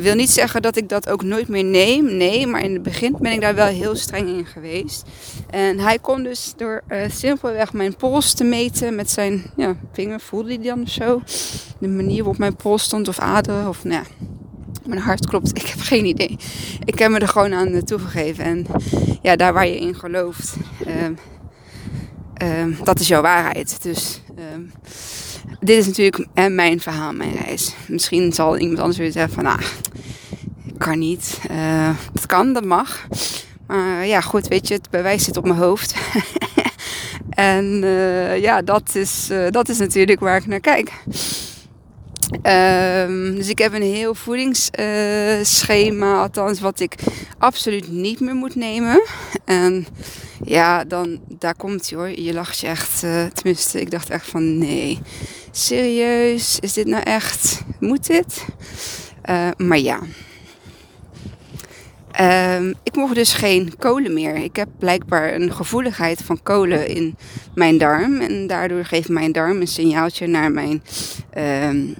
wil niet zeggen dat ik dat ook nooit meer neem. Nee, maar in het begin ben ik daar wel heel streng in geweest. En hij kon dus door simpelweg mijn pols te meten met zijn ja, vinger, voelde hij dan zo. De manier waarop mijn pols stond of aderen of nou ja mijn hart klopt. Ik heb geen idee. Ik heb me er gewoon aan toegegeven. En ja, daar waar je in gelooft, uh, uh, dat is jouw waarheid. Dus uh, dit is natuurlijk mijn verhaal, mijn reis. Misschien zal iemand anders weer zeggen van, ah, kan niet. Eh, dat kan, dat mag. Maar ja, goed, weet je, het bewijs zit op mijn hoofd. *laughs* en eh, ja, dat is, eh, dat is natuurlijk waar ik naar kijk. Um, dus ik heb een heel voedingsschema, uh, althans wat ik absoluut niet meer moet nemen. En ja, dan daar komt hij hoor. Je lacht je echt, uh, tenminste, ik dacht echt van nee, serieus, is dit nou echt, moet dit? Uh, maar ja. Um, ik mocht dus geen kolen meer. Ik heb blijkbaar een gevoeligheid van kolen in mijn darm. En daardoor geeft mijn darm een signaaltje naar mijn um,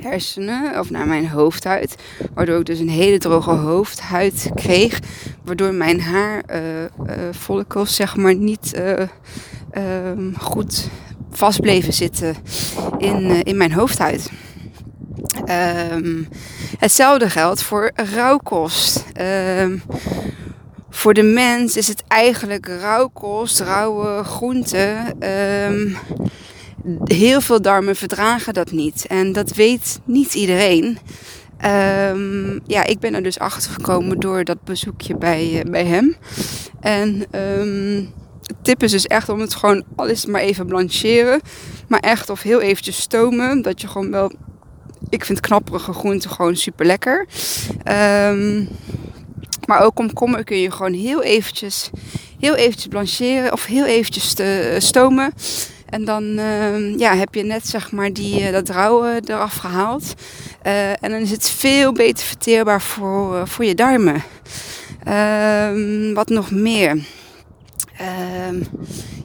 hersenen of naar mijn hoofdhuid. Waardoor ik dus een hele droge hoofdhuid kreeg. Waardoor mijn haarfollicles uh, zeg maar niet uh, goed vast bleven zitten in, in mijn hoofdhuid. Um, hetzelfde geldt voor rauwkost. Um, voor de mens is het eigenlijk rauwkost, rauwe groenten. Heel veel darmen verdragen dat niet. En dat weet niet iedereen. Um, ja, ik ben er dus achter gekomen door dat bezoekje bij, uh, bij hem. En de tip is dus echt om het gewoon alles maar even blancheren. Maar echt of heel eventjes stomen. Dat je gewoon wel... Ik vind knapperige groenten gewoon super lekker. Um, maar ook komkommer kun je gewoon heel eventjes, heel eventjes blancheren of heel eventjes te, stomen. En dan uh, ja, heb je net zeg maar die, uh, dat rauwe eraf gehaald. Uh, en dan is het veel beter verteerbaar voor, uh, voor je darmen. Ehm, wat nog meer?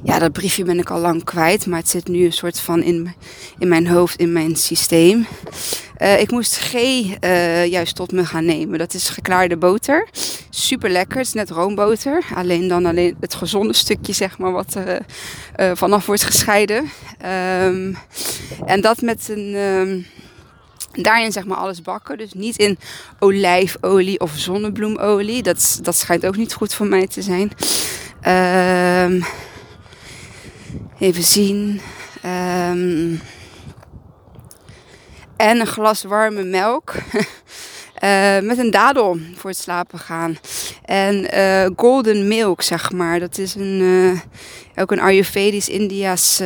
Ja, dat briefje ben ik al lang kwijt, maar het zit nu een soort van in, in mijn hoofd, in mijn systeem. Uh, ik moest G uh, juist tot me gaan nemen. Dat is geklaarde boter. Super lekker. Het is net roomboter. Alleen dan alleen het gezonde stukje, zeg maar, wat er uh, vanaf wordt gescheiden. Um, en dat met een. Um, daarin zeg maar alles bakken. Dus niet in olijfolie of zonnebloemolie. Dat, dat schijnt ook niet goed voor mij te zijn. Um, even zien. Um, en een glas warme melk. Uh, *laughs* met een dadel voor het slapen gaan. En uh, golden milk, zeg maar. Dat is een, uh, ook een Ayurvedisch India's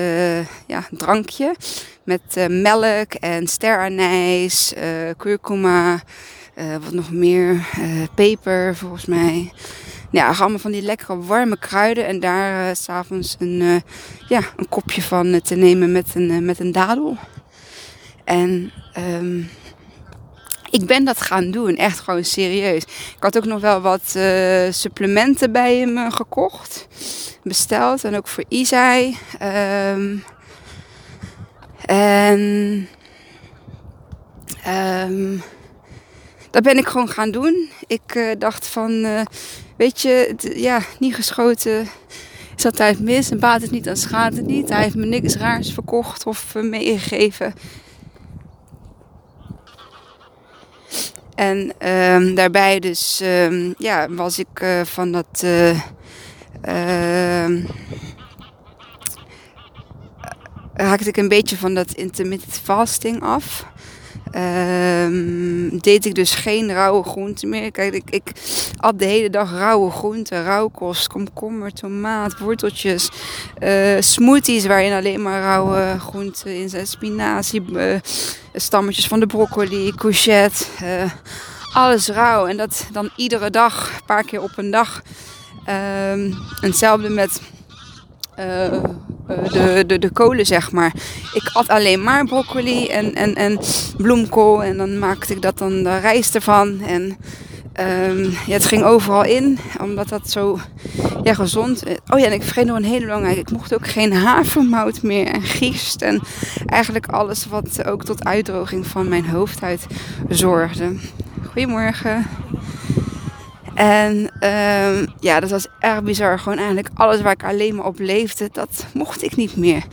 ja, drankje. Met melk en steranijs, kurkuma, wat nog meer, peper volgens mij. Ja, allemaal van die lekkere warme kruiden. En daar s s'avonds een, ja, een kopje van te nemen met een, met een dadel. En um, ik ben dat gaan doen, echt gewoon serieus. Ik had ook nog wel wat supplementen bij hem gekocht, besteld. En ook voor Isai. Um, en um, dat ben ik gewoon gaan doen. Ik uh, dacht van, uh, weet je, ja, niet geschoten iets altijd mis en baat het niet, dan schaadt het niet. Hij heeft me niks raars verkocht of meegegeven. En ehm, daarbij dus ehm, ja, was ik van dat uh, raakte ik een beetje van dat intermittent fasting af. Um, deed ik dus geen rauwe groenten meer. Kijk, ik, ik at de hele dag rauwe groenten, rauwkost, komkommer, tomaat, worteltjes, uh, smoothies waarin alleen maar rauwe groenten in zijn, spinazie, uh, stammetjes van de broccoli, courgette, uh, alles rauw. En dat dan iedere dag, een paar keer op een dag. Um, hetzelfde met eh, de, de, de kolen, zeg maar. Ik at alleen maar broccoli en, en, en bloemkool. En dan maakte ik dat dan de rijst ervan. En ja, het ging overal in, omdat dat zo ja, gezond Oh ja, en ik vergeet nog een hele belangrijke. Ik mocht ook geen havermout meer en gist. En eigenlijk alles wat ook tot uitdroging van mijn hoofdhuid zorgde. Goedemorgen. En um, ja, dat was erg bizar. Gewoon eigenlijk alles waar ik alleen maar op leefde, dat mocht ik niet meer.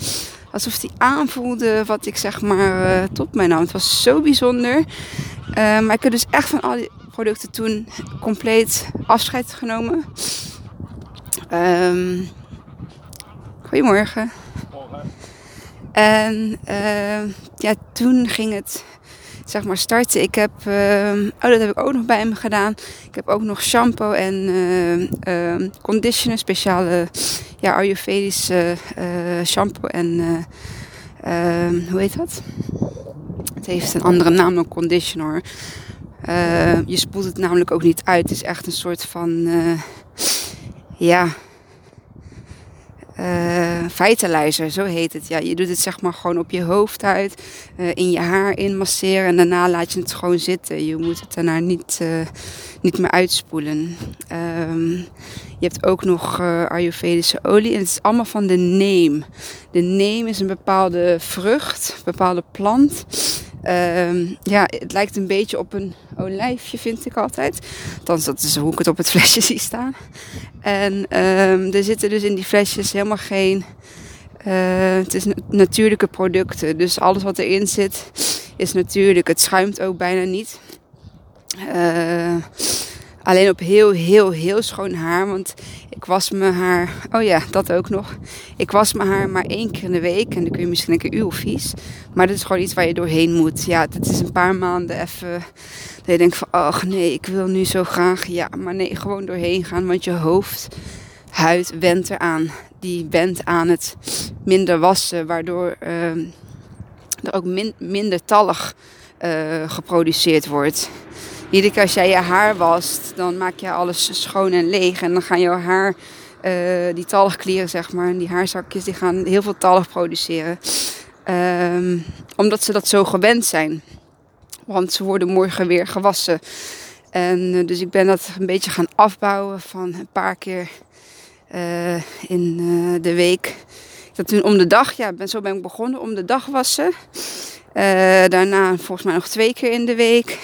Alsof die aanvoelde wat ik zeg maar uh, tot mij nam. Het was zo bijzonder. Uh, maar ik heb dus echt van al die producten toen compleet afscheid genomen. Um, goedemorgen. Morgen. En uh, ja, toen ging het zeg maar starten. Ik heb, uh, oh dat heb ik ook nog bij hem gedaan. Ik heb ook nog shampoo en uh, conditioner, speciale ja, Ayurvedische uh, shampoo en ehm, hoe heet dat? Het heeft een andere naam dan conditioner. je spoelt het namelijk ook niet uit. Het is echt een soort van ja uh, zo heet het. Ja, je doet het zeg maar gewoon op je hoofd uit, uh, in je haar inmasseren en daarna laat je het gewoon zitten. Je moet het daarna niet, uh, niet meer uitspoelen. Um, je hebt ook nog Ayurvedische olie en het is allemaal van de neem. De neem is een bepaalde vrucht, een bepaalde plant. Um, ja, het lijkt een beetje op een olijfje, vind ik altijd. Althans, dat is hoe ik het op het *laughs* flesje zie staan. En um, er zitten dus in die flesjes helemaal geen... Uh, het is natuurlijke producten. Dus alles wat erin zit is natuurlijk. Het schuimt ook bijna niet. Uh, alleen op heel, heel, heel schoon haar. Want ik was mijn haar. Oh ja, dat ook nog. Ik was mijn haar maar één keer in de week. En dan kun je misschien een keer uw vies. Maar dat is gewoon iets waar je doorheen moet. Ja, het is een paar maanden even. Dat je denkt van, oh nee, ik wil nu zo graag. Ja, maar nee, gewoon doorheen gaan. Want je hoofd, huid wendt eraan. Die wendt aan het minder wassen. Waardoor uh, er ook min, minder tallig uh, geproduceerd wordt. Iedere keer als jij je haar wast, dan maak je alles schoon en leeg. En dan gaan jouw haar, uh, die talgklieren zeg maar, die haarzakjes, die gaan heel veel talg produceren. Um, omdat ze dat zo gewend zijn. Want ze worden morgen weer gewassen. En uh, dus ik ben dat een beetje gaan afbouwen van een paar keer uh, in de week. Dat toen om de dag, ja, ben, zo ben ik begonnen, om de dag wassen. daarna volgens mij nog twee keer in de week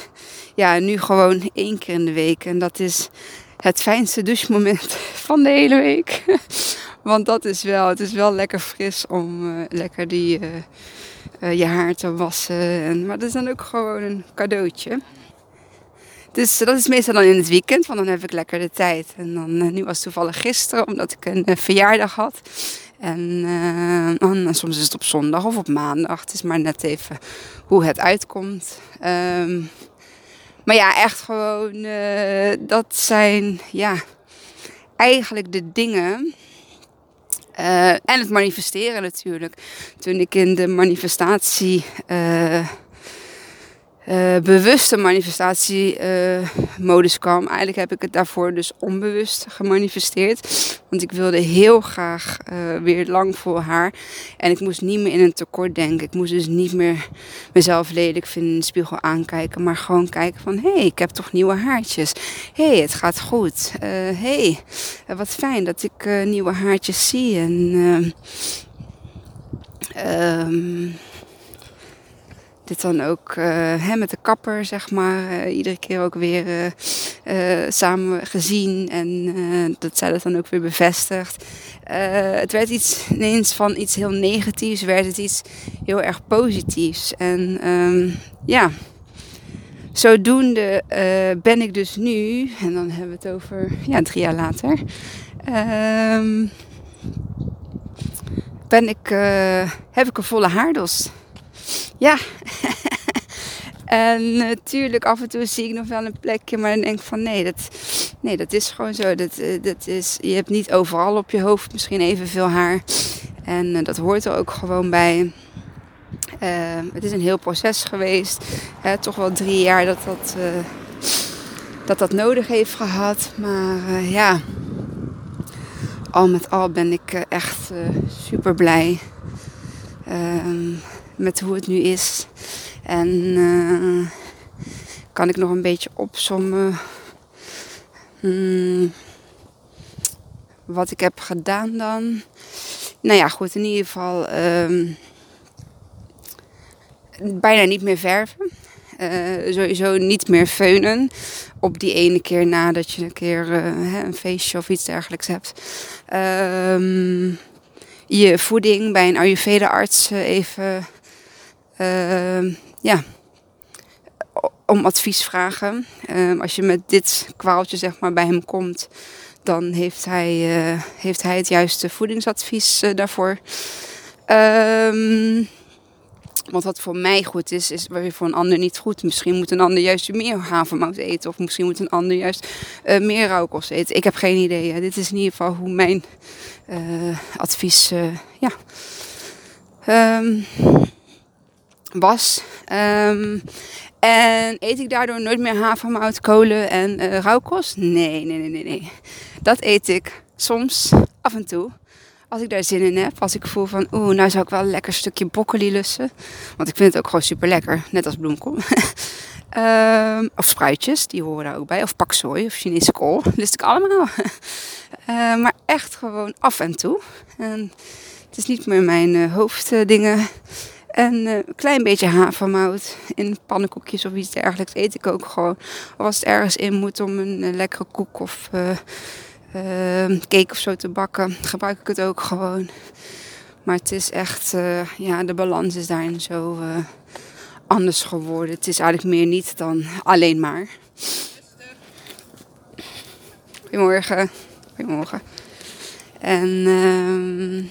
ja, nu gewoon één keer in de week. En dat is het fijnste douchemoment *laughs* van de hele week. *laughs* Want dat is wel, het is wel lekker fris om uh, lekker die, uh, uh, je haar te wassen. En, maar dat is dan ook gewoon een cadeautje. Dus dat is meestal dan in het weekend, want dan heb ik lekker de tijd. En dan, nu was toevallig gisteren, omdat ik een verjaardag had. En, en, soms is het op zondag of op maandag. Het is maar net even hoe het uitkomt. Um, maar ja, echt gewoon, uh, dat zijn ja, eigenlijk de dingen. Uh, en het manifesteren natuurlijk. Toen ik in de manifestatie uh, uh, bewuste manifestatiemodus uh, kwam. Eigenlijk heb ik het daarvoor dus onbewust gemanifesteerd. Want ik wilde heel graag uh, weer lang voor haar. En ik moest niet meer in een tekort denken. Ik moest dus niet meer mezelf lelijk vinden in de spiegel aankijken. Maar gewoon kijken van, hé, hey, ik heb toch nieuwe haartjes. Hé, hey, het gaat goed. Hé, hey, wat fijn dat ik nieuwe haartjes zie. En... Um, dit dan ook uh, hè, met de kapper, zeg maar, uh, iedere keer ook weer uh, samen gezien. En dat zij dat dan ook weer bevestigt. het werd iets ineens van iets heel negatiefs, werd het iets heel erg positiefs. En ehm, ja, zodoende ben ik dus nu, en dan hebben we het over ja, drie jaar later. Um, ben ik, heb ik een volle haardos. Ja. *laughs* en natuurlijk af en toe zie ik nog wel een plekje, maar dan denk ik van nee, dat, nee, dat is gewoon zo. Dat, uh, dat is, je hebt niet overal op je hoofd misschien evenveel haar. En uh, dat hoort er ook gewoon bij. het is een heel proces geweest. toch wel drie jaar dat dat, dat, dat nodig heeft gehad. Maar ja, al met al ben ik eh, echt eh, super blij ehm, met hoe het nu is. En uh, kan ik nog een beetje opzommen hmm, wat ik heb gedaan dan. Nou ja, goed, in ieder geval um, bijna niet meer verven. Uh, sowieso niet meer feunen op die ene keer nadat je een keer uh, een feestje of iets dergelijks hebt. Um, je voeding bij een Ayurveda-arts even ja, om advies vragen. Um, als je met dit kwaaltje zeg maar, bij hem komt, dan heeft hij, heeft hij het juiste voedingsadvies daarvoor. Um, want wat voor mij goed is, is weer voor een ander niet goed. Misschien moet een ander juist meer havermout eten. Of misschien moet een ander juist uh, meer rauwkost eten. Ik heb geen idee. Dit is in ieder geval hoe mijn advies ja, was. Um, en eet ik daardoor nooit meer havermout, kolen en rauwkost? Nee, nee, nee, nee, nee. Dat eet ik soms, af en toe als ik daar zin in heb. Als ik voel van, oeh, nou zou ik wel een lekker stukje broccoli lussen. Want ik vind het ook gewoon super lekker. Net als bloemkool. um, *laughs* of spruitjes, die horen daar ook bij. Of paksoi of Chinese kool. *laughs* Lust ik allemaal. uh, *laughs* maar echt gewoon af en toe. En het is niet meer mijn uh, hoofddingen. En een klein beetje havermout in pannenkoekjes of iets dergelijks eet ik ook gewoon. Of als het ergens in moet om een lekkere koek of uh, cake of zo te bakken, gebruik ik het ook gewoon. Maar het is echt, ja, de balans is daarin zo anders geworden. Het is eigenlijk meer niet dan alleen maar. Goedemorgen. Goedemorgen. En uh,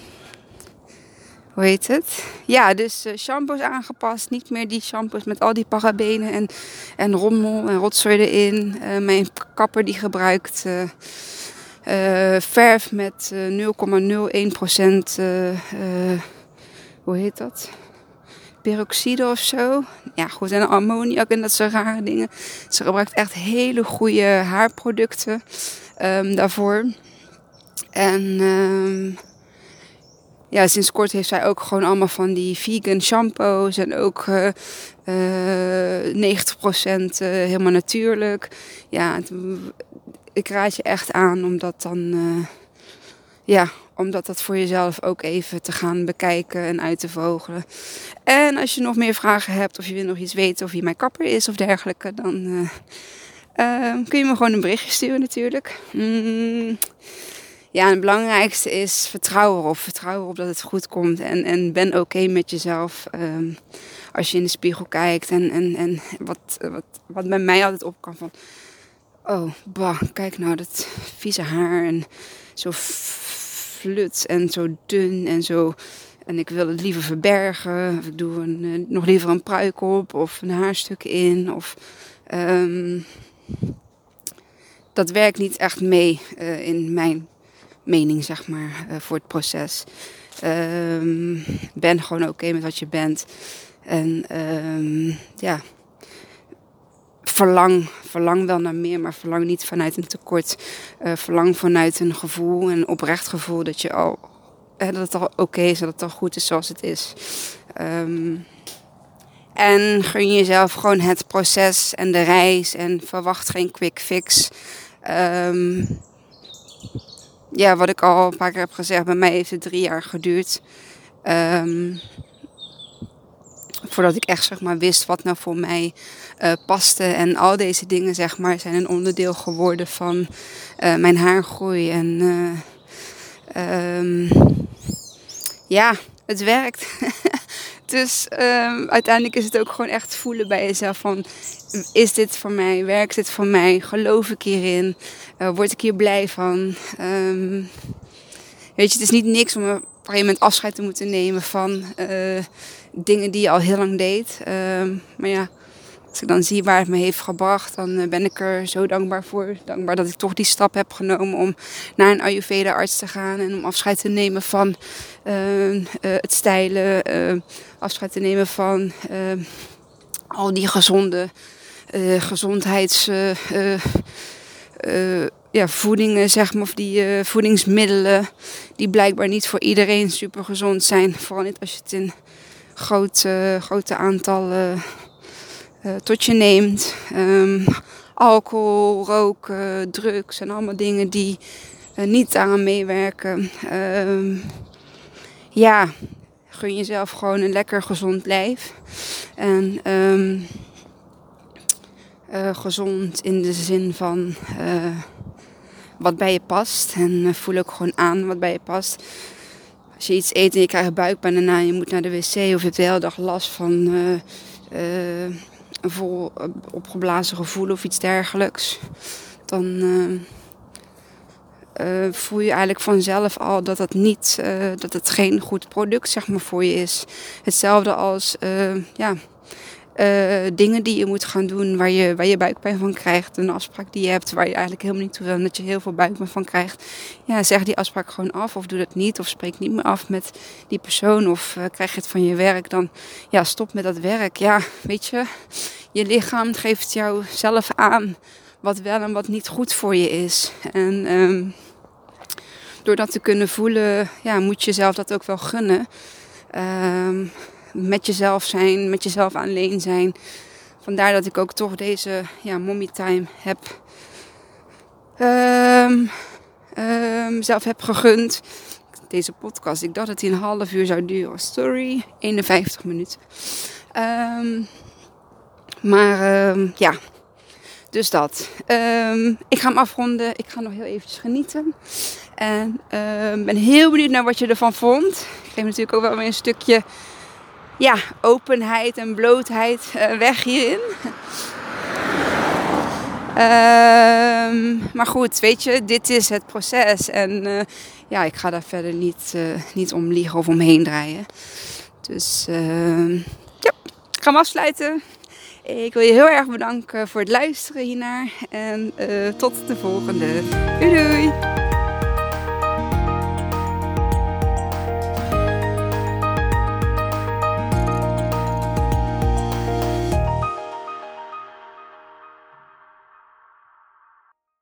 hoe heet het? Ja, dus uh, shampoos aangepast. Niet meer die shampoos met al die parabenen en, en rommel en rotzooi erin. Uh, mijn kapper die gebruikt uh, verf met uh, 0,01% uh, hoe heet dat? Peroxide of zo. Ja, goed. En ammoniak en dat soort rare dingen. Ze gebruikt echt hele goede haarproducten um, daarvoor. En um, ja, sinds kort heeft zij ook gewoon allemaal van die vegan shampoos. En ook uh, uh, 90% helemaal natuurlijk. Ja, ik raad je echt aan om dat dan, uh, ja, om dat, voor jezelf ook even te gaan bekijken en uit te vogelen. En als je nog meer vragen hebt of je wil nog iets weten of wie mijn kapper is of dergelijke, dan uh, uh, kun je me gewoon een berichtje sturen natuurlijk. Mm, ja, het belangrijkste is vertrouw erop. Vertrouw erop dat het goed komt en, en ben oké met jezelf. Um, als je in de spiegel kijkt en, en, en wat, wat, wat bij mij altijd opkwam van Oh, bah, kijk nou dat vieze haar en zo flut en zo dun en zo. En ik wil het liever verbergen. Of ik doe een, eh, nog liever een pruik op of een haarstuk in. Of, um, dat werkt niet echt mee uh, in mijn mening, zeg maar, uh, voor het proces. Um, ben gewoon oké met wat je bent. En um, ja, verlang, verlang wel naar meer, maar verlang niet vanuit een tekort. Uh, verlang vanuit een gevoel, een oprecht gevoel dat, je al, dat het al oké is, dat het al goed is zoals het is. Um, en gun jezelf gewoon het proces en de reis en verwacht geen quick fix. Ja, wat ik al een paar keer heb gezegd, bij mij heeft het drie jaar geduurd. Um, voordat ik echt zeg maar wist wat nou voor mij uh, paste. En al deze dingen zeg maar zijn een onderdeel geworden van uh, mijn haargroei. En Ehm, ja, het werkt. *laughs* dus ehm, uiteindelijk is het ook gewoon echt voelen bij jezelf van... Is dit voor mij? Werkt dit voor mij? Geloof ik hierin? Uh, word ik hier blij van? Ehm, weet je, het is niet niks om op een gegeven moment afscheid te moeten nemen van uh, dingen die je al heel lang deed. maar ja, als ik dan zie waar het me heeft gebracht, dan eh, ben ik er zo dankbaar voor. Dankbaar dat ik toch die stap heb genomen om naar een Ayurveda-arts te gaan en om afscheid te nemen van uh, uh, het stijlen, uh, afscheid te nemen van al die gezonde gezondheids ja, voedingen, zeg maar, of die voedingsmiddelen, die blijkbaar niet voor iedereen super gezond zijn. Vooral niet als je het in grote, grote aantallen uh, tot je neemt. Um, alcohol, roken, drugs en allemaal dingen die uh, niet aan meewerken. Um, ja, gun jezelf gewoon een lekker gezond lijf. En um, uh, gezond in de zin van wat bij je past. En voel ook gewoon aan wat bij je past. Als je iets eet en je krijgt buikpijn en je moet naar de wc of je hebt de hele dag last van een vol eh, opgeblazen gevoel of iets dergelijks, dan uh, voel je eigenlijk vanzelf al dat het niet, dat het geen goed product zeg maar voor je is. Hetzelfde als ja, dingen die je moet gaan doen waar je, waar je buikpijn van krijgt. Een afspraak die je hebt waar je eigenlijk helemaal niet toe wil en dat je heel veel buikpijn van krijgt. Ja, zeg die afspraak gewoon af of doe dat niet of spreek niet meer af met die persoon of krijg je het van je werk. Dan ja, stop met dat werk. Ja, weet je, je lichaam geeft jou zelf aan wat wel en wat niet goed voor je is. En um, door dat te kunnen voelen, ja, moet je jezelf dat ook wel gunnen. Um, met jezelf zijn, met jezelf alleen zijn. Vandaar dat ik ook toch deze ja, mommy time heb. Um, zelf heb gegund. Deze podcast, ik dacht dat hij een half uur zou duren. Story, 51 minuten. Um, maar ja, dus dat. Ik ga hem afronden. Ik ga nog heel eventjes genieten. En ben heel benieuwd naar wat je ervan vond. Ik geef natuurlijk ook wel weer een stukje ja, openheid en blootheid uh, weg hierin. Um, maar goed, weet je, dit is het proces. En uh, ja, ik ga daar verder niet, uh, niet om liegen of omheen draaien. Dus ja, ik ga hem afsluiten. Ik wil je heel erg bedanken voor het luisteren hiernaar. En tot de volgende. Doei doei!